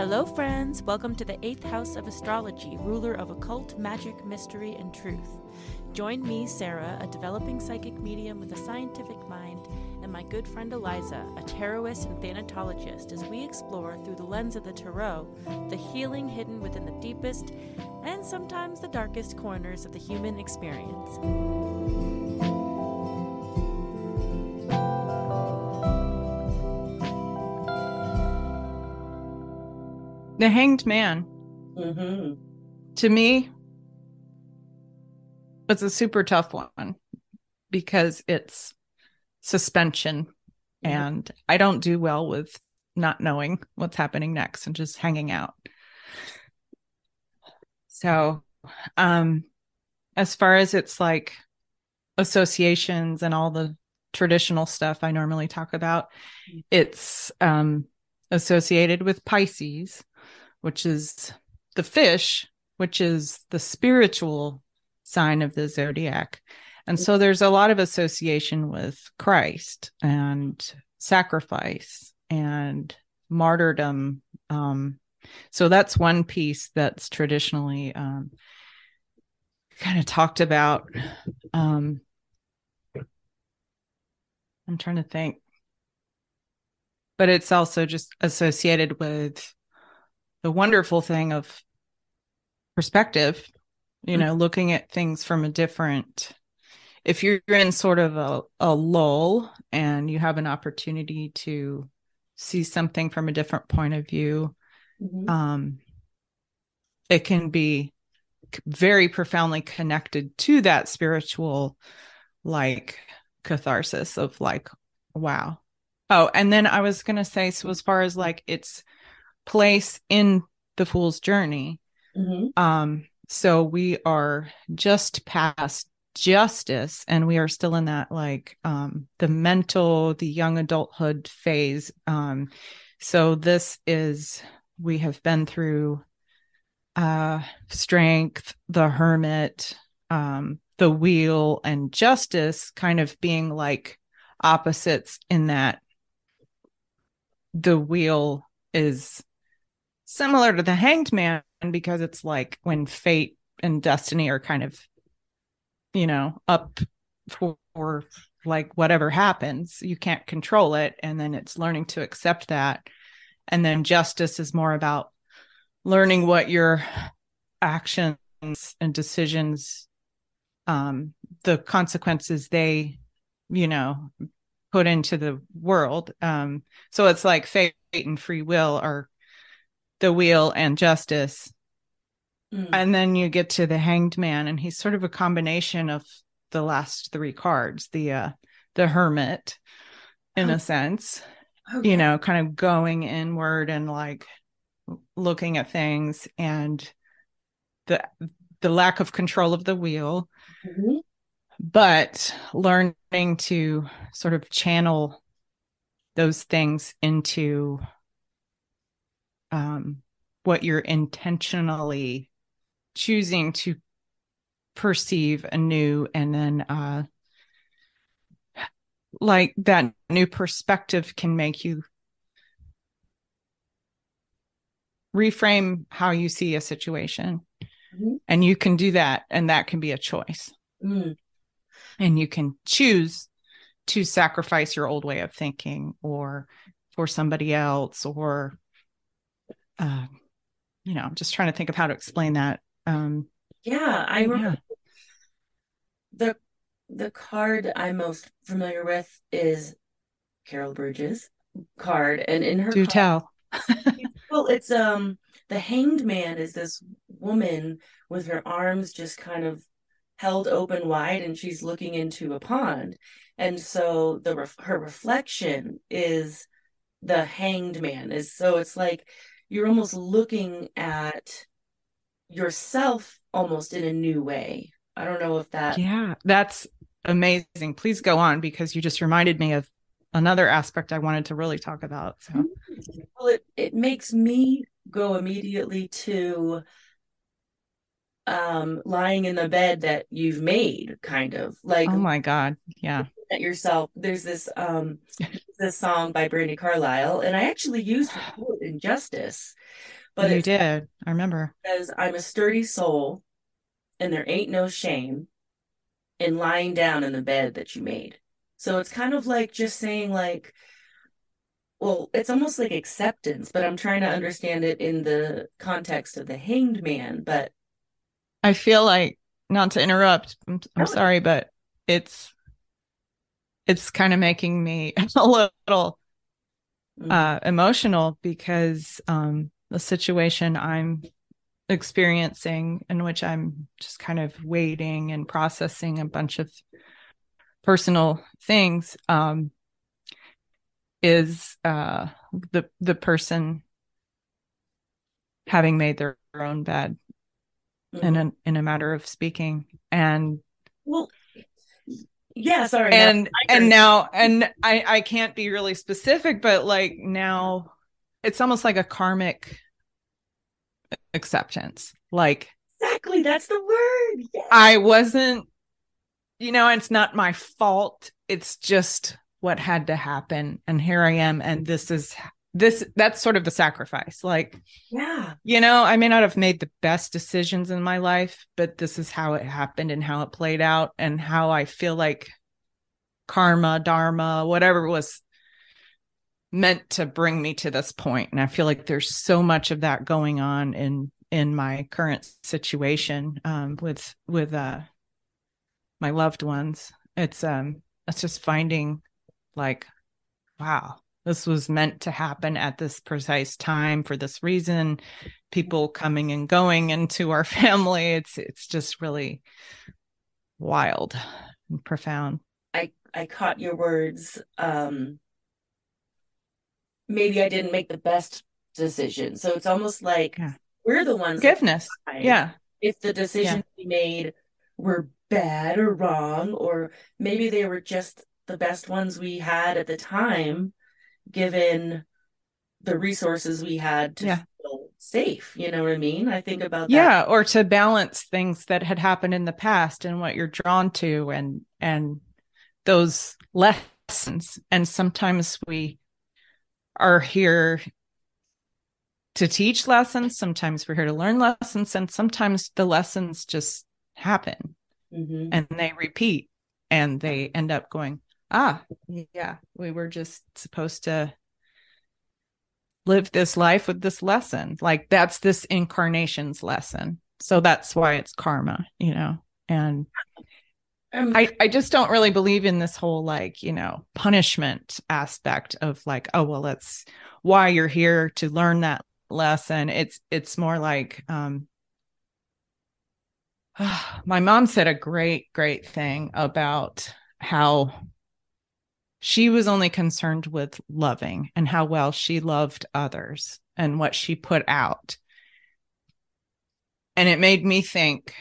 Hello, friends. Welcome to the eighth house of astrology, ruler of occult, magic, mystery, and truth. Join me, Sarah, a developing psychic medium with a scientific mind, and my good friend Eliza, a tarotist and thanatologist, as we explore through the lens of the tarot the healing hidden within the deepest and sometimes the darkest corners of the human experience. The Hanged Man. Mm-hmm. To me, it's a super tough one because it's suspension and I don't do well with not knowing what's happening next and just hanging out. So, um as far as it's like associations and all the traditional stuff I normally talk about, it's um associated with Pisces, which is the fish, which is the spiritual sign of the zodiac. And so there's a lot of association with Christ and sacrifice and martyrdom. Um, so that's one piece that's traditionally um, kind of talked about. Um, I'm trying to think, but it's also just associated with the wonderful thing of perspective, you know, looking at things from a different if you're in sort of a, a lull and you have an opportunity to see something from a different point of view, Mhm. um, it can be very profoundly connected to that spiritual, like catharsis of like, wow. Oh, and then I was going to say, so as far as like its place in the fool's journey, Mhm. um, so we are just past justice and we are still in that like um the mental, the young adulthood phase. Um, so this is we have been through uh strength, the hermit, um, the wheel, and justice kind of being like opposites in that the wheel is similar to the hanged man because it's like when fate and destiny are kind of you know up for, like whatever happens you can't control it and then it's learning to accept that. And then justice is more about learning what your actions and decisions um the consequences they you know put into the world um so it's like fate and free will are the wheel and justice Mm. and then you get to the hanged man and he's sort of a combination of the last three cards the uh the hermit in Oh. a sense Okay. you know kind of going inward and like looking at things and the the lack of control of the wheel Mhm. but learning to sort of channel those things into um, what you're intentionally choosing to perceive anew and then uh, like that new perspective can make you reframe how you see a situation Mhm. and you can do that and that can be a choice Mm. and you can choose to sacrifice your old way of thinking or for somebody else or uh you know i'm just trying to think of how to explain that. Um Yeah, I Yeah. the the card I'm most familiar with is Carol Bridges card, and in her do card- tell. well, it's um the Hanged Man is this woman with her arms just kind of held open wide, and she's looking into a pond, and so the her reflection is the Hanged Man is so it's like you're almost looking at yourself almost in a new way. I don't know if that yeah that's amazing. Please go on because you just reminded me of another aspect i wanted to really talk about so. Well, it, it makes me go immediately to um lying in the bed that you've made, kind of like oh my god yeah at yourself. There's this um this song by Brandi Carlile, and I actually used the quote injustice. But you did. I remember. Because I'm a sturdy soul and there ain't no shame in lying down in the bed that you made. So it's kind of like just saying like well, it's almost like acceptance, but I'm trying to understand it in the context of the hanged man. But I feel like not to interrupt, I'm, I'm sorry, but it's it's kind of making me a little mm. uh, emotional because um, the situation I'm experiencing, in which I'm just kind of waiting and processing a bunch of personal things, um, is uh, the the person having made their own bed mm-hmm. in a in a matter of speaking and well yeah sorry and and now and i i can't be really specific but like now it's almost like a karmic acceptance like exactly that's the word yes. i wasn't you know it's not my fault it's just what had to happen and here i am and this is this that's sort of the sacrifice like yeah. you know i may not have made the best decisions in my life but this is how it happened and how it played out and how i feel like karma dharma whatever was meant to bring me to this point. And i feel like there's so much of that going on in in my current situation um with with uh my loved ones. It's um it's just finding like wow this was meant to happen at this precise time for this reason people coming and going into our family. It's it's just really wild and profound. I i caught your words um maybe i didn't make the best decision. So it's almost like yeah. we're the ones forgiveness. yeah. if the decisions yeah. we made were bad or wrong or maybe they were just the best ones we had at the time given the resources we had to yeah. feel safe. You know what I mean? I think about that. Yeah, or to balance things that had happened in the past and what you're drawn to and and those lessons. And sometimes we are here to teach lessons, sometimes we're here to learn lessons, and sometimes the lessons just happen mm-hmm. and they repeat and they end up going, ah, yeah, we were just supposed to live this life with this lesson. Like that's this incarnation's lesson. So that's why it's karma, you know. And um, I, I just don't really believe in this whole like, you know, punishment aspect of like, oh well, that's why you're here to learn that lesson. It's it's more like um my mom said a great, great thing about how she was only concerned with loving and how well she loved others and what she put out. And it made me think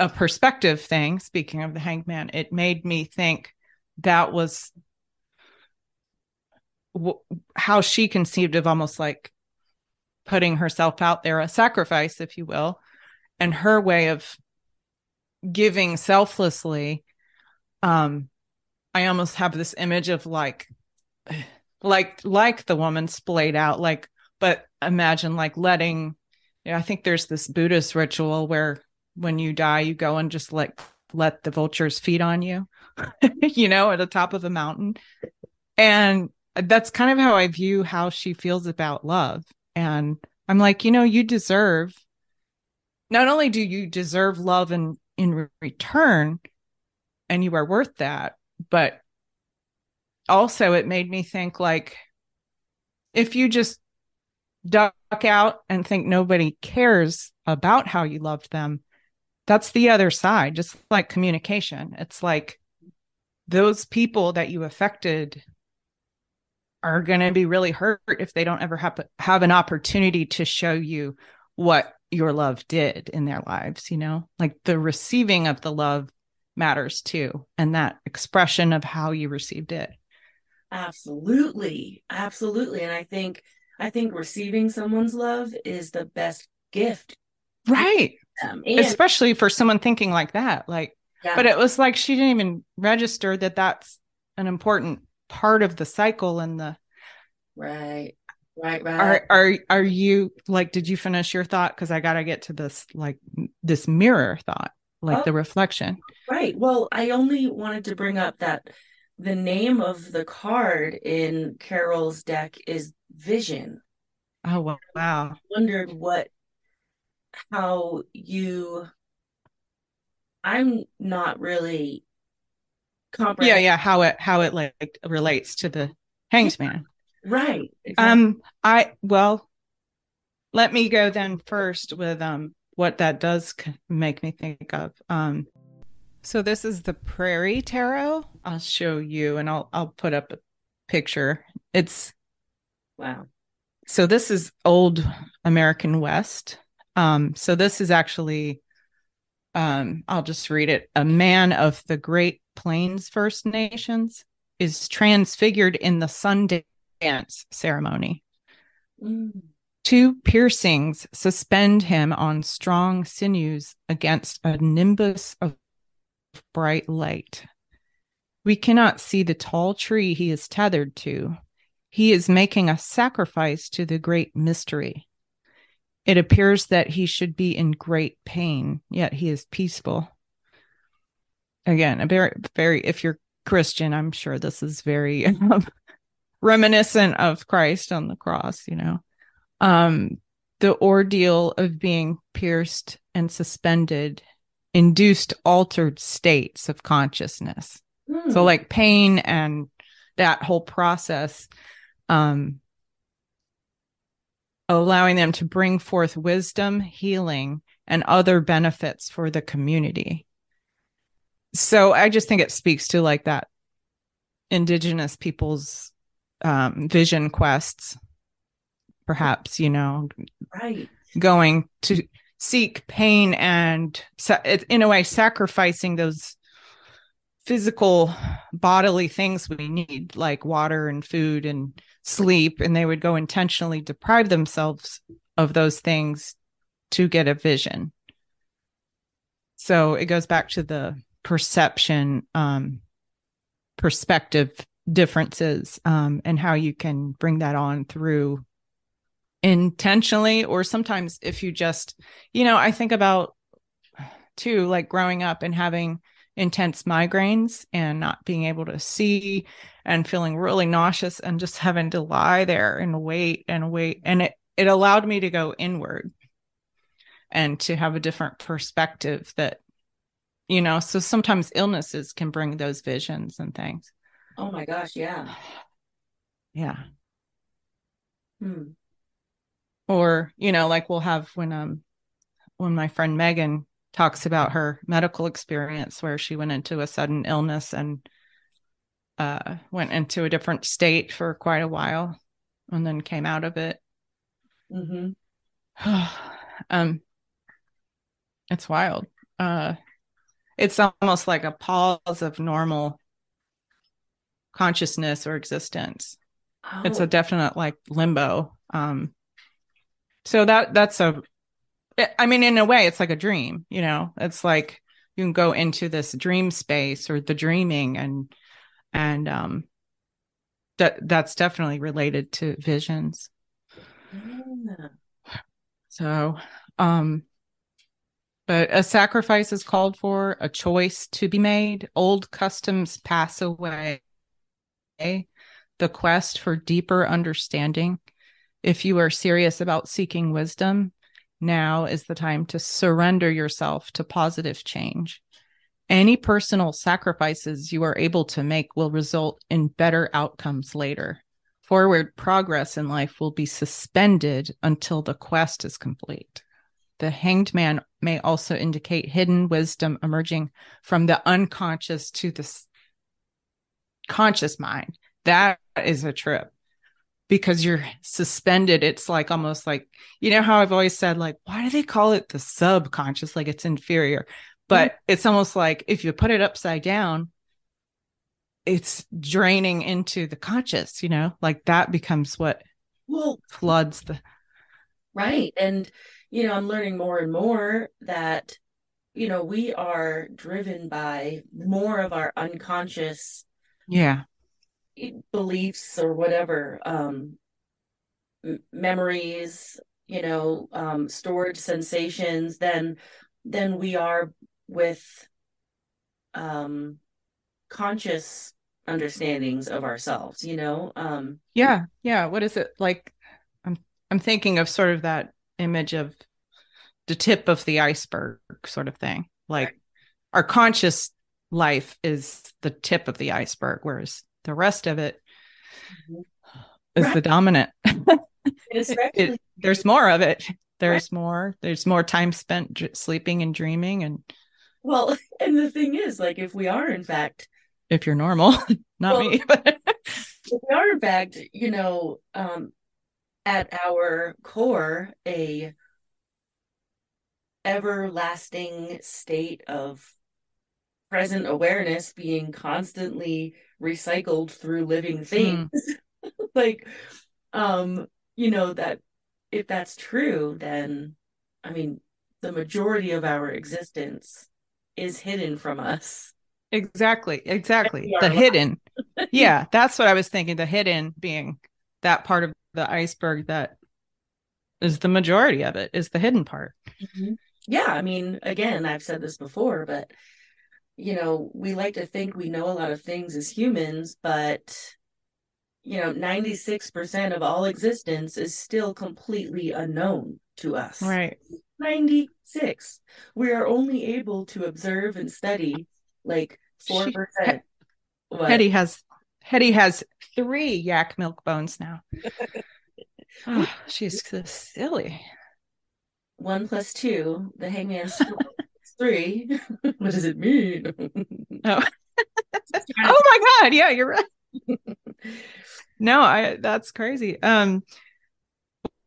a perspective thing, speaking of the hangman, it made me think that was w- how she conceived of almost like putting herself out there, a sacrifice, if you will, and her way of giving selflessly um I almost have this image of like like like the woman splayed out like but imagine like letting you know, I think there's this Buddhist ritual where when you die you go and just like let the vultures feed on you you know at the top of a mountain. And that's kind of how I view how she feels about love. And I'm like you know you deserve not only do you deserve love in in return and you are worth that but also it made me think like if you just duck out and think nobody cares about how you loved them that's the other side just like communication. It's like those people that you affected are going to be really hurt if they don't ever have have an opportunity to show you what your love did in their lives you know? Like the receiving of the love matters too and that expression of how you received it. Absolutely. Absolutely. And i think i think receiving someone's love is the best gift. Right. Um, and- especially for someone thinking like that like yeah. but it was like she didn't even register that that's an important part of the cycle and the right. Right, right. Are are are you like did you finish your thought? Cuz I got to get to this like this mirror thought, like Oh. the reflection. Right. Well, I only wanted to bring up that the name of the card in Carol's deck is Vision. Oh wow. wow. Wondered what, how you, I'm not really Yeah, yeah, how it how it like relates to the hanged man. Right. Exactly. Um, I well, let me go then first with um what that does make me think of. Um, so this is the Prairie Tarot. I'll show you, and I'll I'll put up a picture. It's Wow. so this is old American West. Um, so this is actually, um, I'll just read it. A man of the Great Plains First Nations is transfigured in the sun dance ceremony. Mm. Two piercings suspend him on strong sinews against a nimbus of bright light. We cannot see the tall tree he is tethered to. He is making a sacrifice to the great mystery. It appears that he should be in great pain, yet he is peaceful. Again, a very, very, if you're Christian, I'm sure this is very um, reminiscent of Christ on the cross, you know um the ordeal of being pierced and suspended induced altered states of consciousness. Mm. so like pain and that whole process um allowing them to bring forth wisdom healing and other benefits for the community. So i just think it speaks to like that indigenous people's um vision quests perhaps you know right. going to seek pain and in a way sacrificing those physical bodily things we need like water and food and sleep and they would go intentionally deprive themselves of those things to get a vision so it goes back to the perception um perspective differences um and how you can bring that on through intentionally or sometimes if you just you know i think about too like growing up and having intense migraines and not being able to see and feeling really nauseous and just having to lie there and wait and wait and it it allowed me to go inward and to have a different perspective that you know so sometimes illnesses can bring those visions and things Oh my gosh. Yeah. yeah Hmm. Or you know like we'll have when um when my friend megan talks about her medical experience where she went into a sudden illness and uh went into a different state for quite a while and then came out of it. Mm-hmm. um it's wild. Uh it's almost like a pause of normal consciousness or existence. Oh, it's a definite like limbo. Um so that that's a i mean in a way it's like a dream you know? It's like you can go into this dream space or the dreaming and and um that that's definitely related to visions. Yeah. so um but a sacrifice is called for a choice to be made. Old customs pass away. The quest for deeper understanding if you are serious about seeking wisdom now is the time to surrender yourself to positive change. Any personal sacrifices you are able to make will result in better outcomes later. Forward progress in life will be suspended until the quest is complete. The hanged man may also indicate hidden wisdom emerging from the unconscious to the conscious mind. That is a trip because you're suspended. It's like almost like, you know, how I've always said, like, why do they call it the subconscious? Like it's inferior. But it's almost like if you put it upside down, it's draining into the conscious, you know, like that becomes what Well, floods the. right. And, you know, I'm learning more and more that, you know, we are driven by more of our unconscious Yeah. Beliefs or whatever um m- memories, you know, um, stored sensations than than we are with um, conscious understandings of ourselves. You know, um, yeah, yeah. What is it like? I'm I'm thinking of sort of that image of the tip of the iceberg, sort of thing. Like our conscious life is the tip of the iceberg, whereas the rest of it Mhm. is Right. the dominant. It- there's more of it. There's more. There's more time spent sleeping and dreaming. And well, and the thing is, like, if we are in fact if you're normal, not Well- me. if we are in fact you know um at our core a everlasting state of present awareness being constantly recycled through living things like um you know that if that's true then i mean the majority of our existence is hidden from us exactly. Exactly. The alive. hidden. yeah, that's what I was thinking. The hidden being that part of the iceberg that is the majority of it is the hidden part. Yeah, I mean, again, I've said this before, but you know, we like to think we know a lot of things as humans, but you know, 96% of all existence is still completely unknown to us. Right. 96. We are only able to observe and study like 4%. What? Hetty has Hetty has three yak milk bones now. oh, she's so silly. One plus two, the hangman's three. what does it mean? Oh. oh my god, yeah, you're right. No, I that's crazy. Um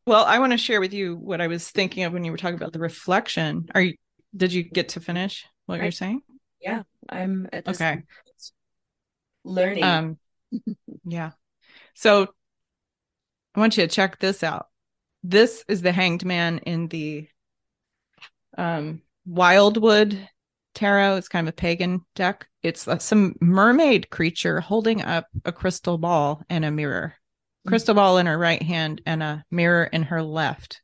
well, I want to share with you what I was thinking of when you were talking about the reflection. Are you did you get to finish what you're saying? Yeah, I'm at this Okay. learning. Um yeah. So I want you to check this out. This is the hanged man in the um Wildwood tarot. It's kind of a pagan deck. It's uh, some mermaid creature holding up a crystal ball and a mirror. Crystal ball in her right hand and a mirror in her left.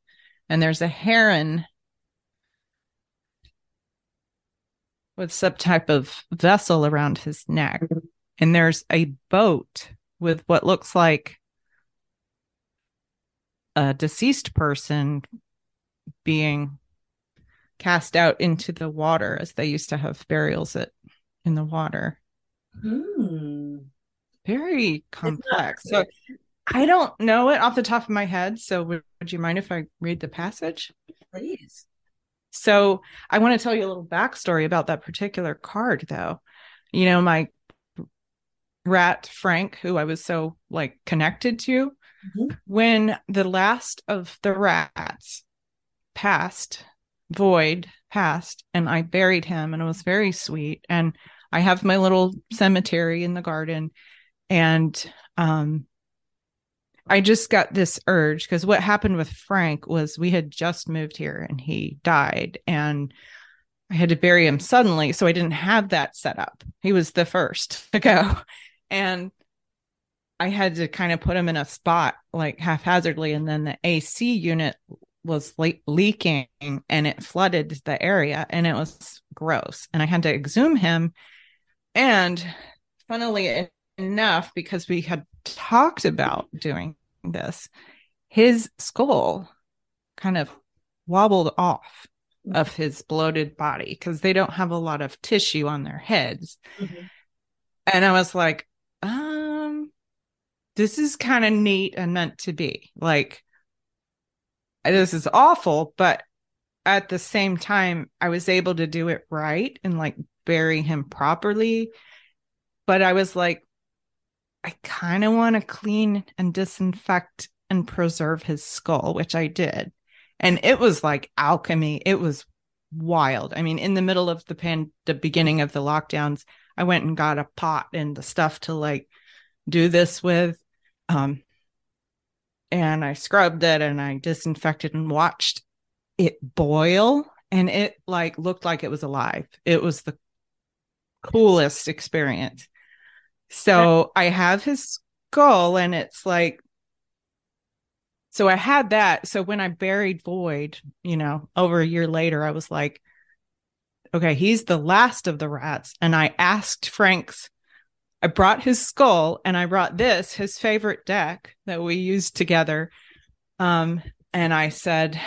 And there's a heron with some type of vessel around his neck. And there's a boat with what looks like a deceased person being cast out into the water as they used to have burials at, in the water. Hmm. Very complex. So I don't know it off the top of my head. So would, would you mind if I read the passage? Please. So I want to tell you a little backstory about that particular card, though. You know, my rat Frank, who I was so like connected to, Mhm. when the last of the rats passed, Void passed, and I buried him, and it was very sweet. And I have my little cemetery in the garden, and um, I just got this urge because what happened with Frank was we had just moved here and he died, and I had to bury him suddenly, so I didn't have that set up. He was the first to go, and I had to kind of put him in a spot like haphazardly, and then the AC unit was le- leaking and it flooded the area, and it was gross, and I had to exhume him. And funnily enough, because we had talked about doing this, his skull kind of wobbled off of his bloated body because they don't have a lot of tissue on their heads. Mhm. And I was like, um, this is kind of neat and meant to be. Like, this is awful, but at the same time, I was able to do it right and like bury him properly. But I was like, I kind of want to clean and disinfect and preserve his skull, which I did. And it was like alchemy. It was wild. I mean, in the middle of the pan, the beginning of the lockdowns, I went and got a pot and the stuff to like do this with. Um, and I scrubbed it and I disinfected and watched it boil and it like looked like it was alive. It was the coolest experience. So I have his skull and it's like so I had that. So when I buried Void, you know, over a year later, I was like, okay, he's the last of the rats. And I asked Frank's, I brought his skull and I brought this, his favorite deck that we used together. Um, and I said,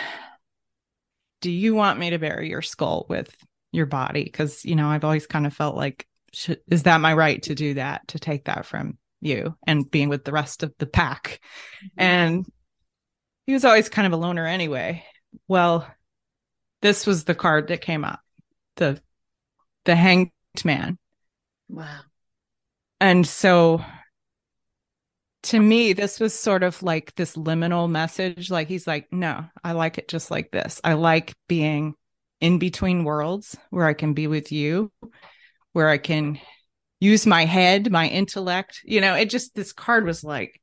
Do you want me to bury your skull with your body? Because, you know, I've always kind of felt like, should, is that my right to do that, to take that from you and being with the rest of the pack? Mm-hmm. And he was always kind of a loner anyway. Well, this was the card that came up the the hanged man. Wow. And so to me, this was sort of like this liminal message. Like he's like, no, I like it just like this. I like being in between worlds where I can be with you, where I can use my head, my intellect. You know, it just, this card was like,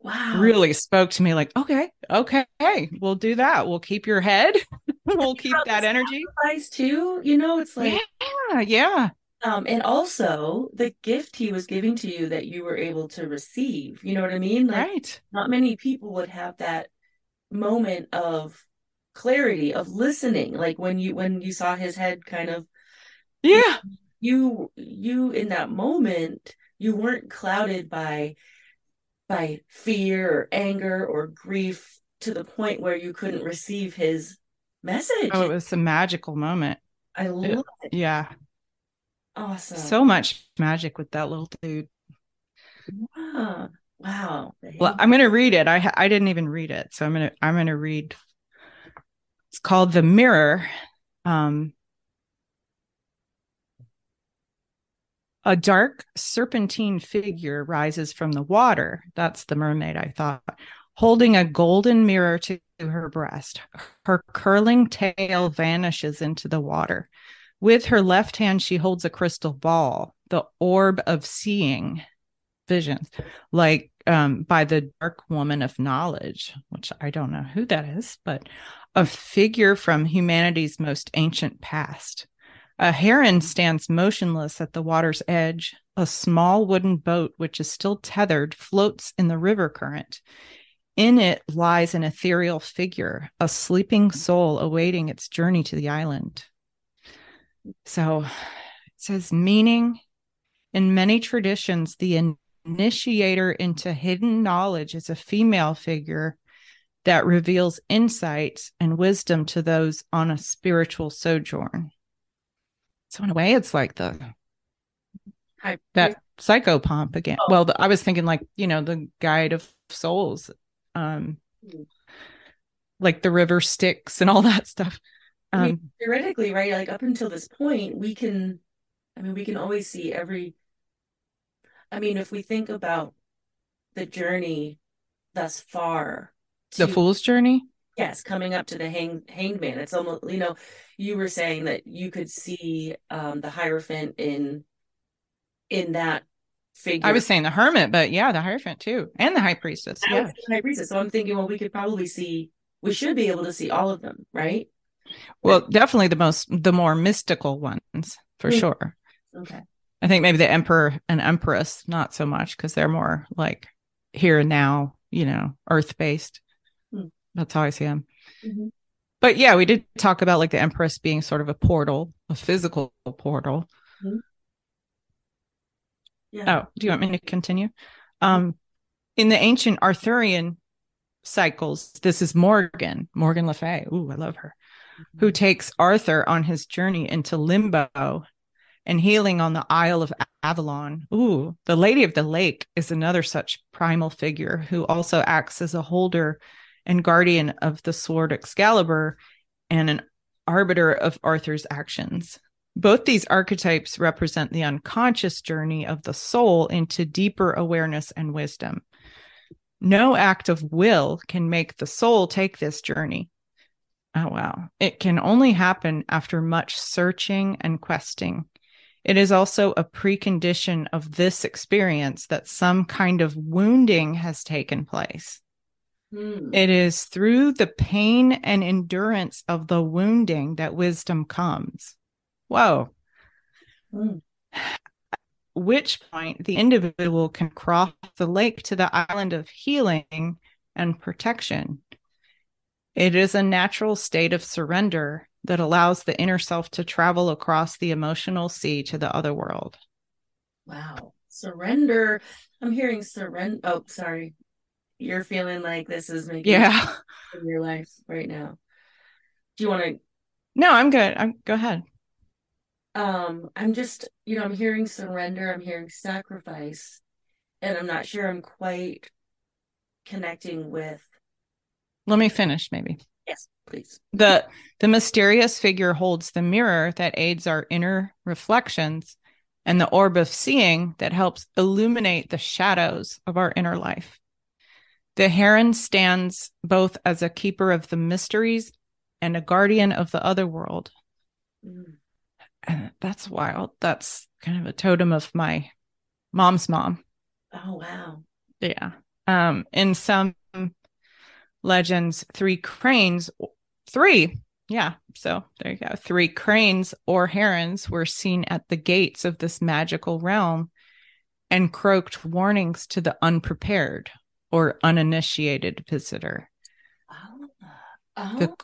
wow, really spoke to me like, okay, okay, we'll do that. We'll keep your head we'll keep that energy. too. You know, it's like yeah, yeah. Um, and also the gift he was giving to you that you were able to receive. You know what I mean? Like, right. Not many people would have that moment of clarity of listening, like when you when you saw his head kind of. Yeah. You you in that moment you weren't clouded by by fear or anger or grief to the point where you couldn't receive his message. Oh, it was a magical moment. I love it. Yeah. Awesome. So much magic with that little dude. Wow. Wow. Well, I'm going to read it. I I didn't even read it. So I'm going to I'm going to read It's called The Mirror. Um A dark serpentine figure rises from the water. That's the mermaid I thought holding a golden mirror to her breast. Her curling tail vanishes into the water. With her left hand, she holds a crystal ball, the orb of seeing visions, like um, by the dark woman of knowledge, which I don't know who that is, but a figure from humanity's most ancient past. A heron stands motionless at the water's edge. A small wooden boat, which is still tethered, floats in the river current. In it lies an ethereal figure, a sleeping soul awaiting its journey to the island. So it says, meaning in many traditions, the initiator into hidden knowledge is a female figure that reveals insights and wisdom to those on a spiritual sojourn. So in a way, it's like the Hi. that psychopomp again. Oh. Well, the, I was thinking like you know the guide of souls um like the river Styx and all that stuff um, I mean, um, theoretically right like up until this point we can i mean we can always see every i mean if we think about the journey thus far to, the fool's journey yes coming up to the hang, hanged man it's almost you know you were saying that you could see um the hierophant in in that figure. I was saying the hermit, but yeah, the hierophant too, and the high priestess. yeah, high priestess. So I'm thinking, well, we could probably see. We should be able to see all of them, right? Well, definitely the most, the more mystical ones for mm-hmm. sure. Okay. I think maybe the emperor and empress, not so much because they're more like here and now, you know, earth based. Mm. That's how I see them. Mm-hmm. But yeah, we did talk about like the empress being sort of a portal, a physical portal. Mm-hmm. Yeah. Oh, do you want me to continue? Um, in the ancient Arthurian cycles, this is Morgan, Morgan Le Fay. Ooh, I love her. Who takes Arthur on his journey into limbo and healing on the Isle of Avalon. Ooh, the Lady of the Lake is another such primal figure who also acts as a holder and guardian of the sword Excalibur and an arbiter of Arthur's actions. Both these archetypes represent the unconscious journey of the soul into deeper awareness and wisdom. No act of will can make the soul take this journey. Oh, wow. It can only happen after much searching and questing. It is also a precondition of this experience that some kind of wounding has taken place. Hmm. It is through the pain and endurance of the wounding that wisdom comes. Whoa. Mm. Which point the individual can cross the lake to the island of healing and protection. It is a natural state of surrender that allows the inner self to travel across the emotional sea to the other world. Wow. Surrender. I'm hearing surrender. Oh, sorry. You're feeling like this is making Yeah. in your life right now. Do you want to No, I'm good. I'm go ahead. um i'm just you know i'm hearing surrender i'm hearing sacrifice and i'm not sure i'm quite connecting with Let me finish maybe. yes please The the mysterious figure holds the mirror that aids our inner reflections and the orb of seeing that helps illuminate the shadows of our inner life. The heron stands both as a keeper of the mysteries and a guardian of the other world. Mm. And that's wild. That's kind of a totem of my mom's mom. oh wow Yeah. Um, in some legends, three cranes, three, yeah. So there you go. Three cranes or herons were seen at the gates of this magical realm and croaked warnings to the unprepared or uninitiated visitor. oh, oh. The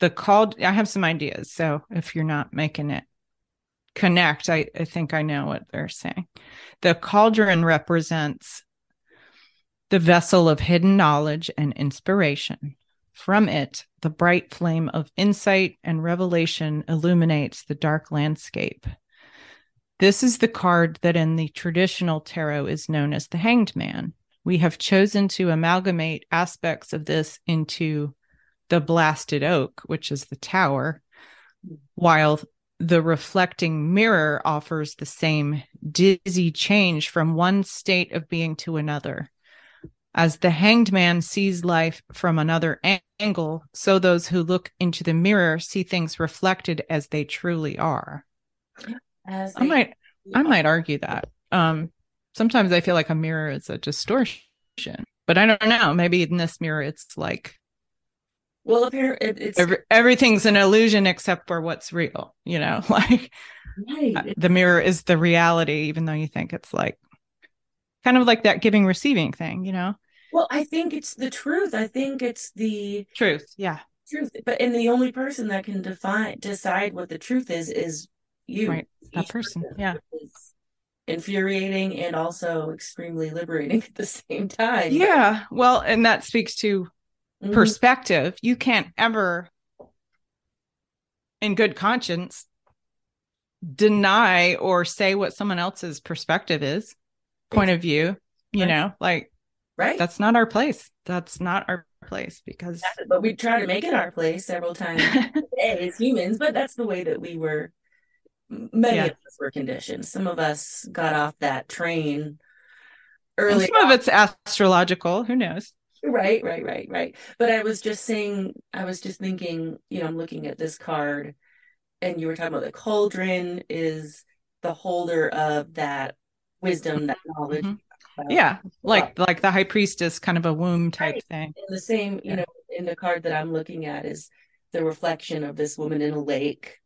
the called I have some ideas. So if you're not making it connect, I, I think I know what they're saying. The cauldron represents the vessel of hidden knowledge and inspiration. From it, the bright flame of insight and revelation illuminates the dark landscape. This is the card that in the traditional tarot is known as the Hanged Man. We have chosen to amalgamate aspects of this into the blasted oak, which is the tower, while the reflecting mirror offers the same dizzy change from one state of being to another. As the hanged man sees life from another angle, so those who look into the mirror see things reflected as they truly are. As I might I might argue that. Um sometimes I feel like a mirror is a distortion, but I don't know. Maybe in this mirror it's like well apparently it, it's every, everything's an illusion except for what's real you know like right the mirror is the reality even though you think it's like kind of like that giving receiving thing you know well i think it's the truth i think it's the truth yeah truth but and the only person that can define decide what the truth is is you Right, that Each person, yeah. infuriating and also extremely liberating at the same time yeah well and that speaks to Mhm. perspective you can't ever in good conscience deny or say what someone else's perspective is point of view you Right. know like right that's not our place that's not our place because but we try to make it our place several times as humans but that's the way that we were many Yeah. of us were conditioned some of us got off that train early some of it's astrological who knows Right, right, right, right. But I was just saying, I was just thinking, you know, I'm looking at this card and you were talking about the cauldron is the holder of that wisdom, that knowledge. Mhm. About- yeah like like the high priestess kind of a womb type Right. thing And the same, you Yeah. know, in the card that I'm looking at is the reflection of this woman in a lake.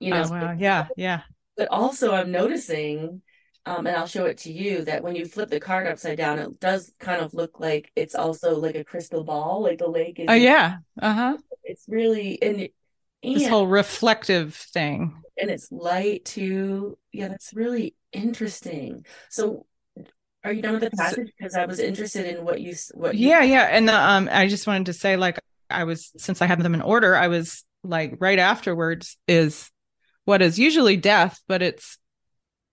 You know, oh wow yeah yeah but also I'm noticing, um, and I'll show it to you that when you flip the card upside down, it does kind of look like it's also like a crystal ball, like the lake is. oh yeah uh-huh It's really and it- and this whole reflective thing and it's light too. Yeah, that's really interesting. So, are you done with the passage? Because I was interested in what you what. you- yeah yeah and the um i just wanted to say like i was since i have them in order i was like right afterwards is what is usually death but it's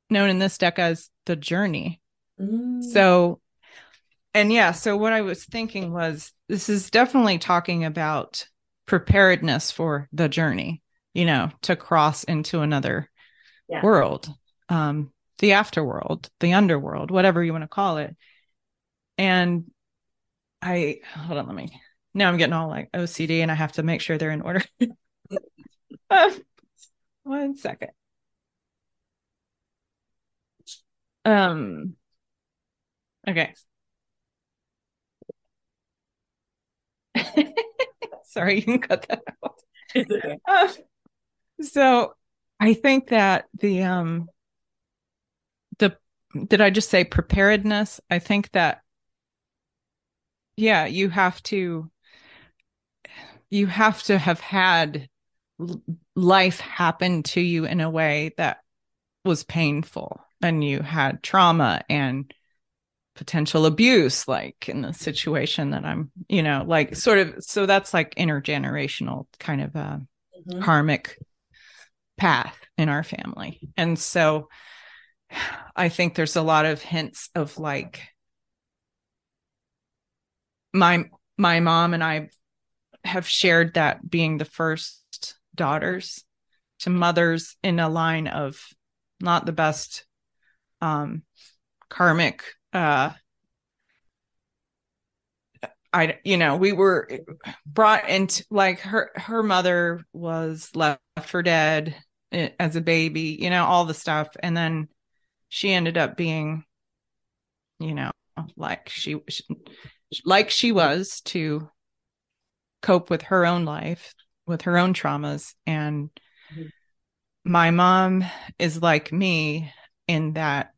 known in this deck as the journey Mm, So, and yeah, so what I was thinking was this is definitely talking about preparedness for the journey, you know, to cross into another Yeah. world, um, the afterworld, the underworld, whatever you want to call it. And I, hold on, let me, now I'm getting all like OCD and I have to make sure they're in order. One second. Um, Okay. Sorry, you can cut that out. Uh, so I think that the um did I just say preparedness? I think that yeah you have to you have to have had life happen to you in a way that was painful and you had trauma and potential abuse like in the situation that i'm you know like sort of so that's like intergenerational kind of a mm-hmm. karmic path in our family and so i think there's a lot of hints of like my my mom and i have shared that being the first daughters to mothers in a line of not the best um karmic uh I you know we were brought into like her her mother was left for dead eh, as a baby you know all the stuff. And then she ended up being you know like she like she was to cope with her own life with her own traumas and mm-hmm. my mom is like me in that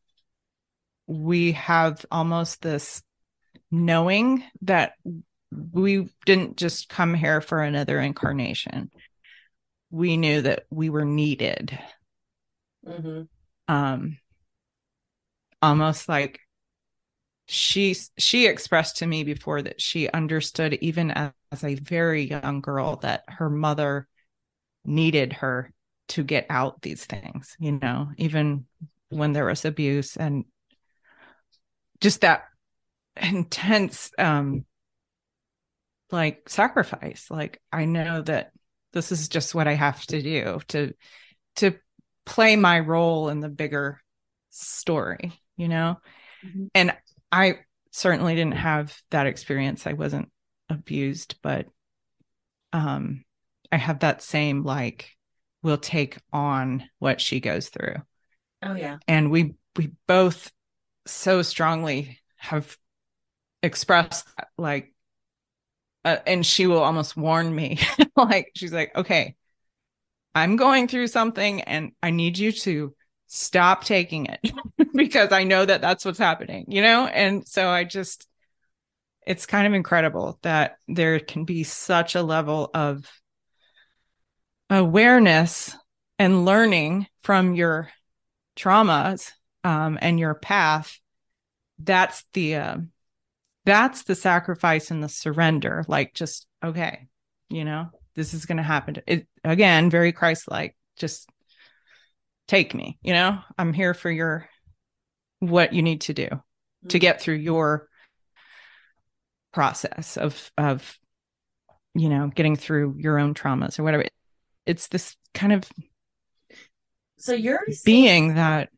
we have almost this knowing that we didn't just come here for another incarnation. We knew that we were needed. Mm-hmm. Um, almost like she she expressed to me before that she understood even as, as a very young girl that her mother needed her to get out these things you know even when there was abuse and just that intense um like sacrifice. Like i know that this is just what i have to do to to play my role in the bigger story you know? Mm-hmm. and i certainly didn't have that experience. I wasn't abused but um i have that same like will take on what she goes through. Oh yeah. And we we both so strongly have expressed like uh, and she will almost warn me like she's like okay i'm going through something and i need you to stop taking it because i know that that's what's happening you know? And so i just it's kind of incredible that there can be such a level of awareness and learning from your traumas um, and your path. That's the uh, that's the sacrifice and the surrender like just okay you know this is going to happen it again very christ like just take me you know i'm here for your what you need to do mm-hmm. to get through your process of of you know getting through your own traumas or whatever it's this kind of so you're being that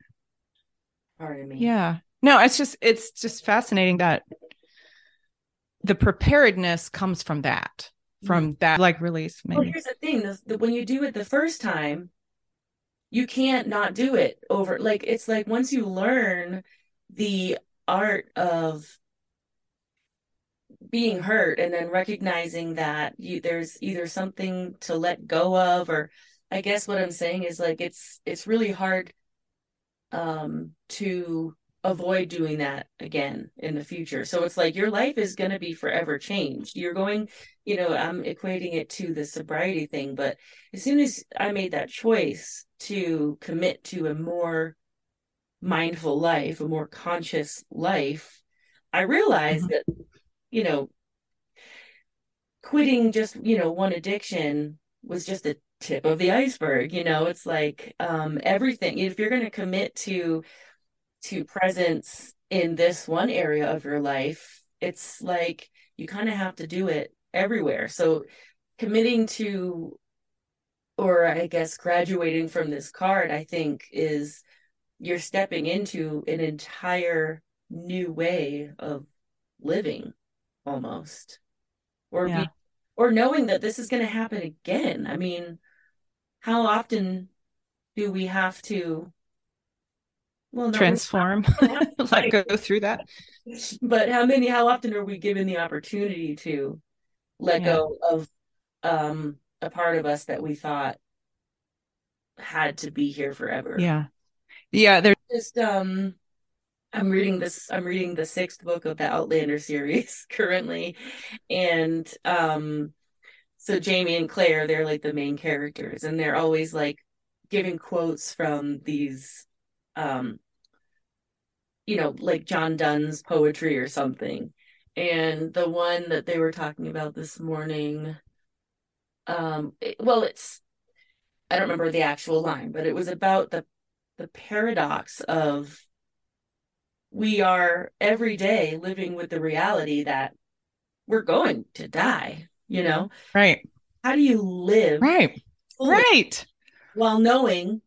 pardon me yeah no it's just it's just fascinating that the preparedness comes from that from mm-hmm. that like release maybe. well here's the thing the, the, when you do it the first time you can't not do it over like it's like once you learn the art of being hurt and then recognizing that you there's either something to let go of or i guess what i'm saying is like it's it's really hard um to avoid doing that again in the future. So it's like your life is going to be forever changed. You're going, you know, I'm equating it to the sobriety thing, but as soon as I made that choice to commit to a more mindful life, a more conscious life, I realized mm-hmm. that, you know, quitting just, you know, one addiction was just the tip of the iceberg. You know, it's like um, everything, if you're going to commit to to presence in this one area of your life, it's like you kind of have to do it everywhere. So committing to or I guess graduating from this card, I think is you're stepping into an entire new way of living almost. Or yeah. be, or knowing that this is going to happen again. I mean, how often do we have to well, transform, like go through that. But how many? How often are we given the opportunity to let yeah. go of um, a part of us that we thought had to be here forever? Yeah, yeah. There's just um, I'm reading this I'm reading the sixth book of the Outlander series currently and um so Jamie and Claire they're like the main characters and they're always like giving quotes from these um you know like John Donne's poetry or something and the one that they were talking about this morning um it, well it's I don't remember the actual line but it was about the the paradox of we are every day living with the reality that we're going to die, you know? Right. How do you live? Right. Right. While knowing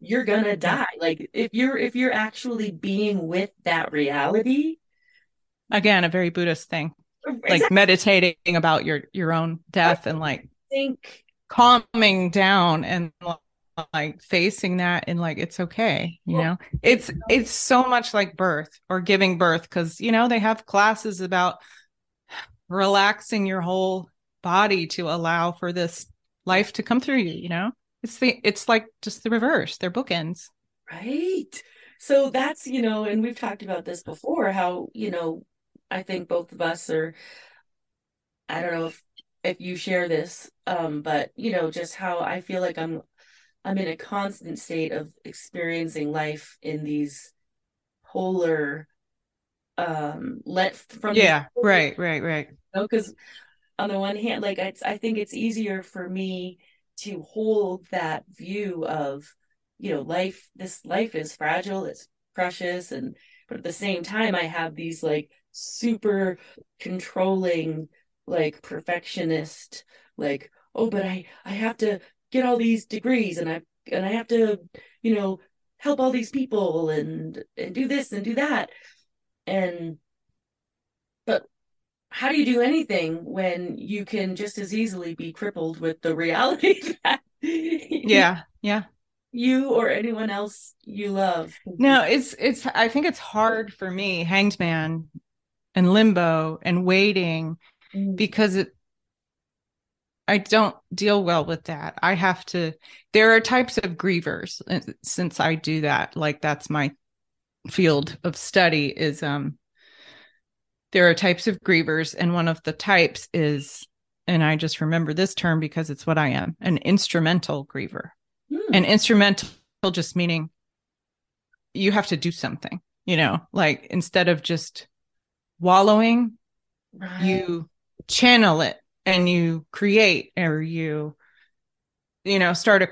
you're going to die. Like if you're if you're actually being with that reality, again, a very Buddhist thing. Exactly. Like meditating about your your own death and like think calming down and like facing that and like it's okay you know? It's it's so much like birth or giving birth because you know they have classes about relaxing your whole body to allow for this life to come through you you know? It's the it's like just the reverse they're bookends. Right. So that's you know and we've talked about this before how you know i think both of us are i don't know if if you share this um but you know just how i feel like i'm I'm in a constant state of experiencing life in these polar um let from yeah right right right. you know because on the one hand like it's i think it's easier for me to hold that view of you know life this life is fragile it's precious and but at the same time i have these like super controlling like perfectionist like oh but i i have to get all these degrees and I and I have to, you know, help all these people and and do this and do that. And but how do you do anything when you can just as easily be crippled with the reality that yeah yeah you or anyone else you love no it's it's i think it's hard for me hanged man and limbo and waiting mm. because it I don't deal well with that. I have to, there are types of grievers uh, since I do that. Like that's my field of study is, um, there are types of grievers. And one of the types is, and I just remember this term because it's what I am an instrumental griever. Mm. An instrumental just meaning you have to do something, you know, like instead of just wallowing, right. you channel it and you create or you you know start a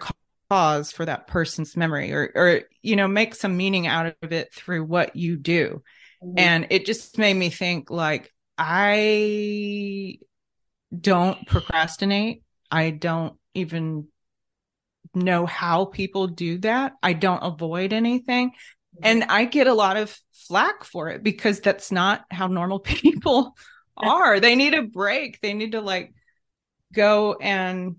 cause for that person's memory or or you know make some meaning out of it through what you do mm-hmm. and it just made me think like i don't procrastinate i don't even know how people do that i don't avoid anything mm-hmm. and i get a lot of flack for it because that's not how normal people are. They need a break. They need to like go and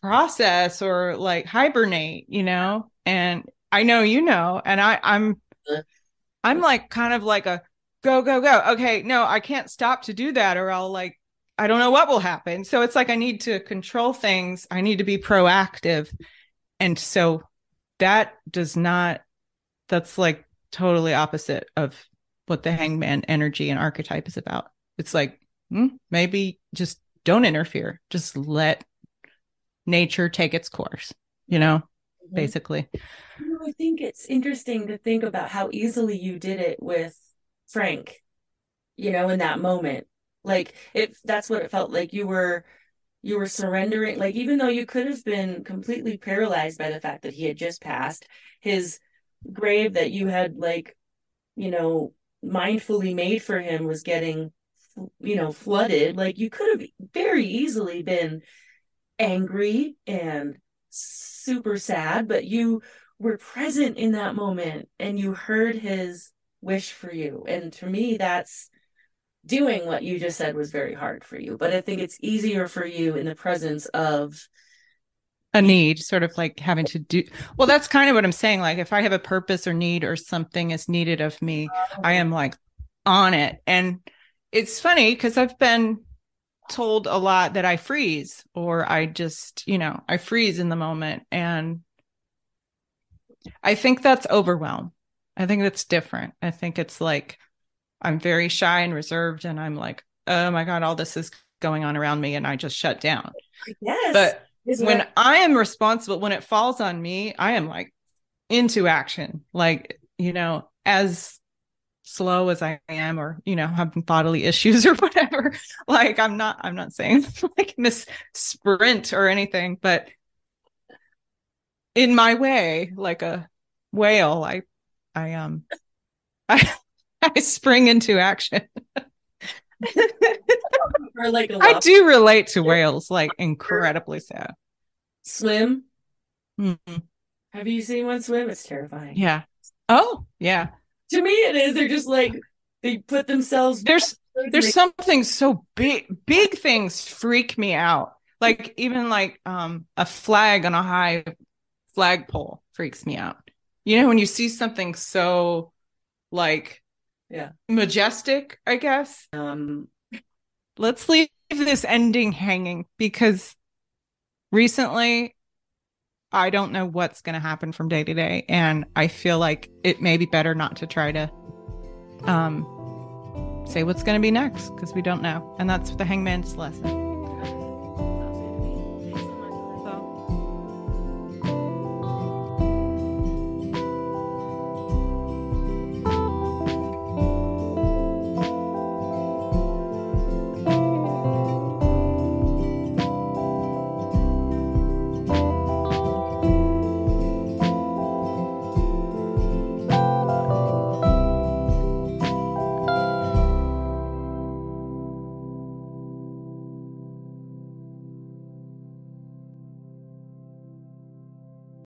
process or like hibernate, you know? And I know you know, and I I'm I'm like kind of like a go go go. Okay, no, I can't stop to do that or I'll like I don't know what will happen. So it's like I need to control things. I need to be proactive. And so that does not that's like totally opposite of what the hangman energy and archetype is about. It's like hmm, maybe just don't interfere. Just let nature take its course, you know, mm-hmm. basically. You know, I think it's interesting to think about how easily you did it with Frank, you know, in that moment. Like if that's what it felt like you were you were surrendering like even though you could have been completely paralyzed by the fact that he had just passed his grave that you had like you know mindfully made for him was getting you know flooded like you could have very easily been angry and super sad but you were present in that moment and you heard his wish for you. And to me that's doing what you just said was very hard for you. But i think it's easier for you in the presence of a need sort of like having to do well that's kind of what i'm saying like if i have a purpose or need or something is needed of me i am like on it and it's funny because i've been told a lot that i freeze or i just you know i freeze in the moment and i think that's overwhelm I think that's different. I think it's like I'm very shy and reserved, and I'm like, oh my God, all this is going on around me, and I just shut down. Yes. But Isn't when that- I am responsible, when it falls on me, I am like into action. Like, you know, as slow as I am, or, you know, having bodily issues or whatever. Like, I'm not, I'm not saying like miss sprint or anything, but in my way, like a whale, I, I, um, I, I spring into action. Or like I do relate to whales like incredibly so. swim. Mhm. Have you seen one swim? It's terrifying. Yeah. Oh, yeah. To me, it is. They're just like they put themselves. There's there's something so big big things freak me out. Like even like um a flag on a high flagpole freaks me out. You know when you see something so like Yeah. majestic, I guess. um Let's leave this ending hanging because recently I don't know what's going to happen from day to day and I feel like it may be better not to try to um say what's going to be next because we don't know and that's the hangman's lesson